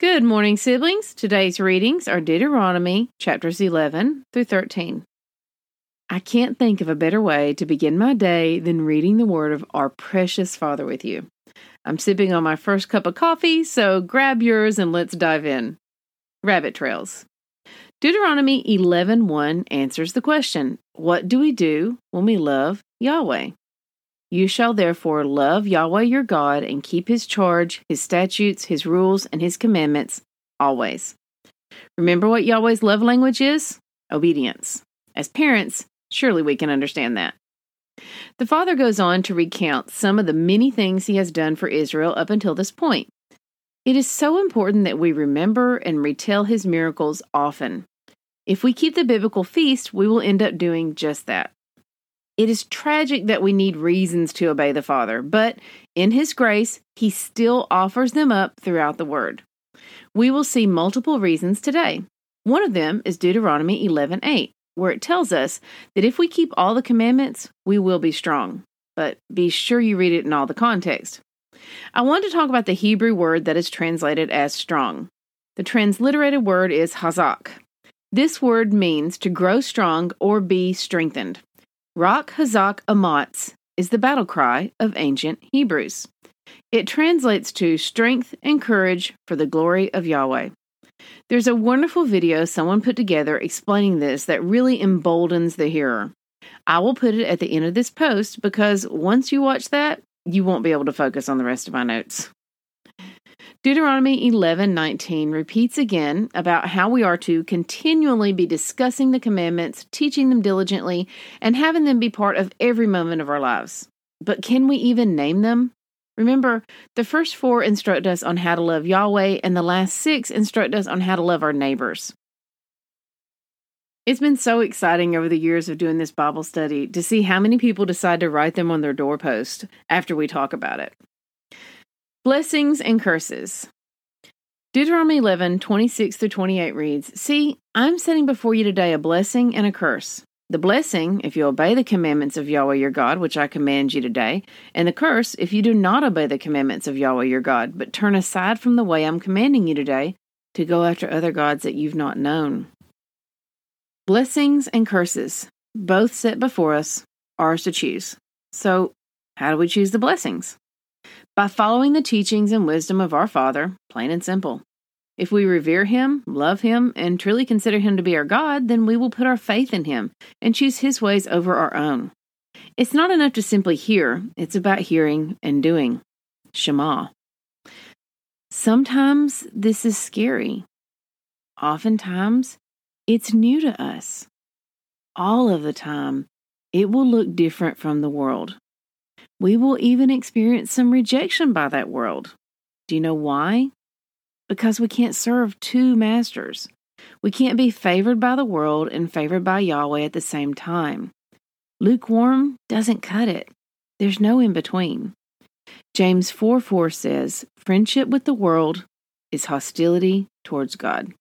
Good morning, siblings. Today's readings are Deuteronomy chapters 11 through 13. I can't think of a better way to begin my day than reading the word of our precious Father with you. I'm sipping on my first cup of coffee, so grab yours and let's dive in. Rabbit trails. Deuteronomy 11:1 answers the question, what do we do when we love Yahweh? You shall therefore love Yahweh your God and keep his charge, his statutes, his rules, and his commandments always. Remember what Yahweh's love language is? Obedience. As parents, surely we can understand that. The father goes on to recount some of the many things he has done for Israel up until this point. It is so important that we remember and retell his miracles often. If we keep the biblical feast, we will end up doing just that. It is tragic that we need reasons to obey the Father, but in His grace, He still offers them up throughout the Word. We will see multiple reasons today. One of them is Deuteronomy 11:8, where it tells us that if we keep all the commandments, we will be strong. But be sure you read it in all the context. I want to talk about the Hebrew word that is translated as strong. The transliterated word is hazak. This word means to grow strong or be strengthened. Rak Hazak Amatz is the battle cry of ancient Hebrews. It translates to strength and courage for the glory of Yahweh. There's a wonderful video someone put together explaining this that really emboldens the hearer. I will put it at the end of this post because once you watch that, you won't be able to focus on the rest of my notes. Deuteronomy 11:19 repeats again about how we are to continually be discussing the commandments, teaching them diligently, and having them be part of every moment of our lives. But can we even name them? Remember, the first four instruct us on how to love Yahweh, and the last six instruct us on how to love our neighbors. It's been so exciting over the years of doing this Bible study to see how many people decide to write them on their doorpost after we talk about it. Blessings and curses. Deuteronomy 11, 26 through 28 reads See, I'm setting before you today a blessing and a curse. The blessing, if you obey the commandments of Yahweh your God, which I command you today, and the curse, if you do not obey the commandments of Yahweh your God, but turn aside from the way I'm commanding you today to go after other gods that you've not known. Blessings and curses, both set before us, ours to choose. So, how do we choose the blessings? By following the teachings and wisdom of our Father, plain and simple. If we revere Him, love Him, and truly consider Him to be our God, then we will put our faith in Him and choose His ways over our own. It's not enough to simply hear, it's about hearing and doing. Shema. Sometimes this is scary. Oftentimes, it's new to us. All of the time, it will look different from the world. We will even experience some rejection by that world. Do you know why? Because we can't serve two masters. We can't be favored by the world and favored by Yahweh at the same time. Lukewarm doesn't cut it. There's no in between. James 4 4 says, Friendship with the world is hostility towards God.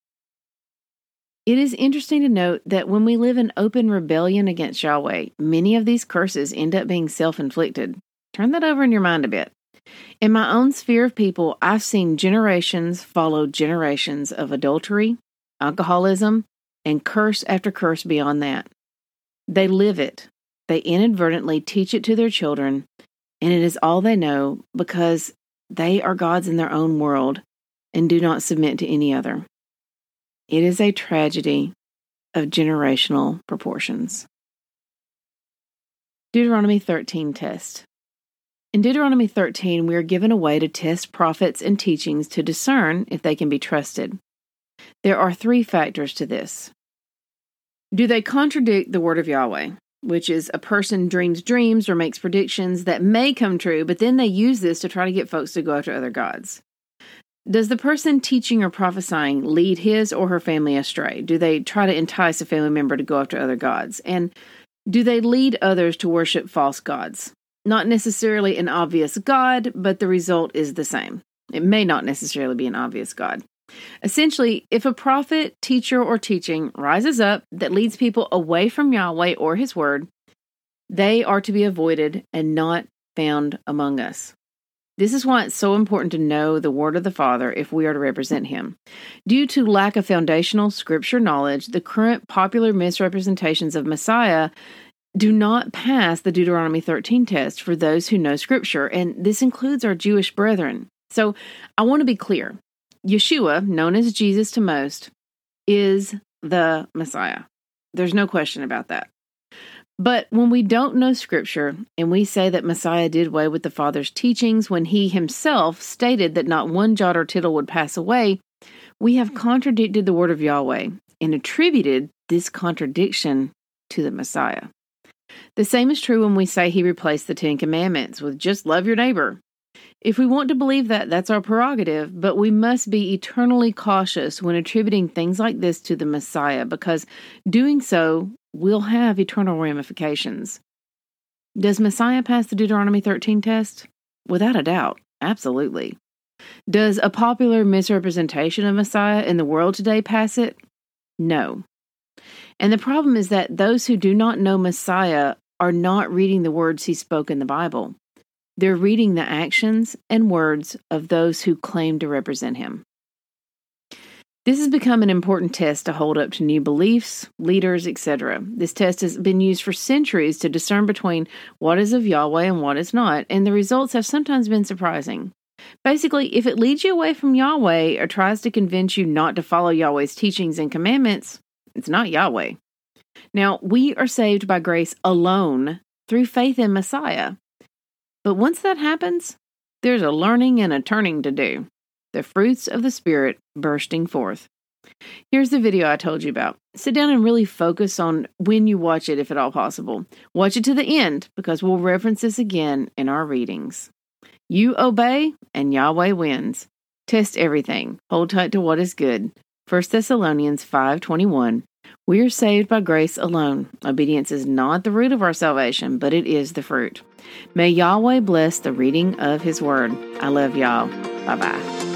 It is interesting to note that when we live in open rebellion against Yahweh, many of these curses end up being self inflicted. Turn that over in your mind a bit. In my own sphere of people, I've seen generations follow generations of adultery, alcoholism, and curse after curse beyond that. They live it, they inadvertently teach it to their children, and it is all they know because they are gods in their own world and do not submit to any other. It is a tragedy of generational proportions. Deuteronomy 13 test. In Deuteronomy 13, we are given a way to test prophets and teachings to discern if they can be trusted. There are three factors to this. Do they contradict the word of Yahweh, which is a person dreams dreams or makes predictions that may come true, but then they use this to try to get folks to go after other gods? Does the person teaching or prophesying lead his or her family astray? Do they try to entice a family member to go after other gods? And do they lead others to worship false gods? Not necessarily an obvious God, but the result is the same. It may not necessarily be an obvious God. Essentially, if a prophet, teacher, or teaching rises up that leads people away from Yahweh or His Word, they are to be avoided and not found among us. This is why it's so important to know the Word of the Father if we are to represent Him. Due to lack of foundational scripture knowledge, the current popular misrepresentations of Messiah do not pass the Deuteronomy 13 test for those who know Scripture, and this includes our Jewish brethren. So I want to be clear Yeshua, known as Jesus to most, is the Messiah. There's no question about that. But when we don't know Scripture and we say that Messiah did away with the Father's teachings when he himself stated that not one jot or tittle would pass away, we have hmm. contradicted the word of Yahweh and attributed this contradiction to the Messiah. The same is true when we say he replaced the Ten Commandments with just love your neighbor. If we want to believe that, that's our prerogative, but we must be eternally cautious when attributing things like this to the Messiah because doing so will have eternal ramifications. Does Messiah pass the Deuteronomy 13 test? Without a doubt, absolutely. Does a popular misrepresentation of Messiah in the world today pass it? No. And the problem is that those who do not know Messiah are not reading the words he spoke in the Bible. They're reading the actions and words of those who claim to represent him. This has become an important test to hold up to new beliefs, leaders, etc. This test has been used for centuries to discern between what is of Yahweh and what is not, and the results have sometimes been surprising. Basically, if it leads you away from Yahweh or tries to convince you not to follow Yahweh's teachings and commandments, it's not Yahweh. Now, we are saved by grace alone through faith in Messiah. But once that happens, there's a learning and a turning to do the fruits of the Spirit bursting forth. Here's the video I told you about. Sit down and really focus on when you watch it, if at all possible. Watch it to the end because we'll reference this again in our readings. You obey, and Yahweh wins. Test everything. Hold tight to what is good. 1 Thessalonians 5:21. We are saved by grace alone. Obedience is not the root of our salvation, but it is the fruit. May Yahweh bless the reading of his word. I love y'all. Bye-bye.